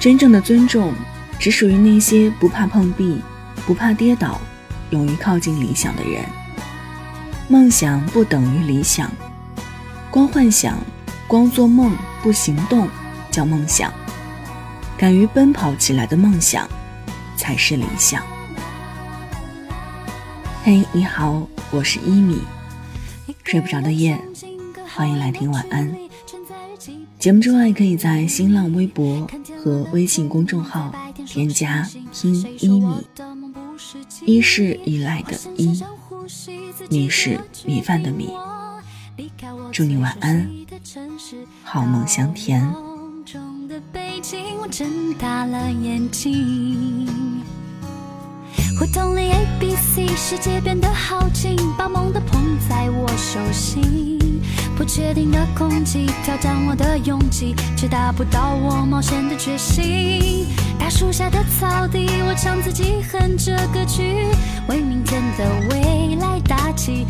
真正的尊重，只属于那些不怕碰壁、不怕跌倒、勇于靠近理想的人。梦想不等于理想，光幻想、光做梦不行动叫梦想。敢于奔跑起来的梦想，才是理想。嘿，你好，我是一米。睡不着的夜，欢迎来听晚安。节目之外，可以在新浪微博和微信公众号添加“听一米”，一是依赖的依，米是米饭的米。祝你晚安，好梦香甜。胡同里 A B C，世界变得好近，把梦都捧在我手心。不确定的空气挑战我的勇气，却达不到我冒险的决心。大树下的草地，我唱自己哼着歌曲，为明天的未来打气。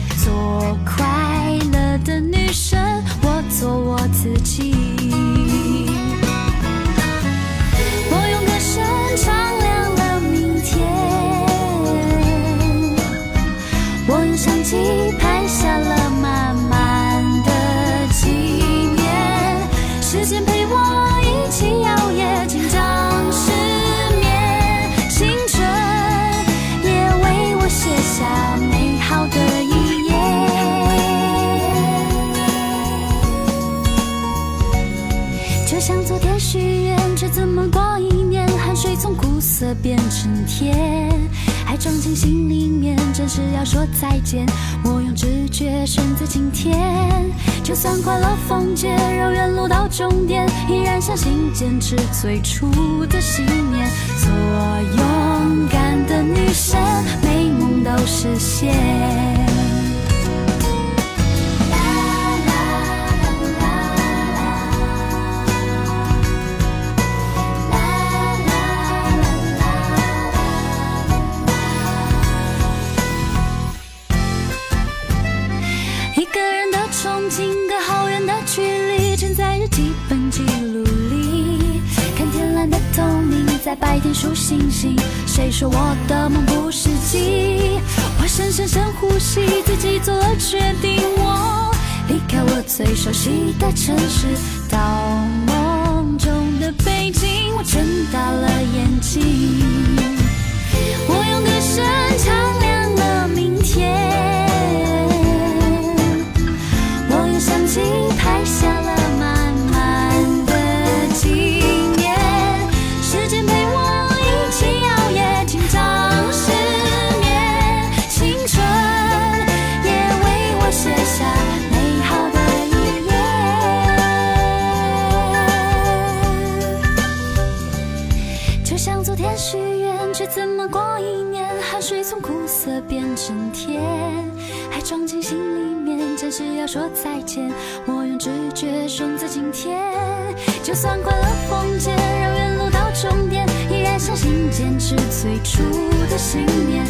像昨天许愿，却怎么过一年，汗水从苦涩变成甜。还装进心里面，真是要说再见。我用直觉选择今天，就算快乐封街，绕远路到终点，依然相信坚持最初的信念。做勇敢的女生，美梦都实现。隔好远的距离，承载日记本记录里，看天蓝的透明，在白天数星星。谁说我的梦不实际？我深深深呼吸，自己做了决定，我离开我最熟悉的城市。却怎么过一年？汗水从苦涩变成甜，还装进心里面，暂时要说再见。我用直觉选择今天，就算快乐封街，绕远路到终点，依然相信坚持最初的信念。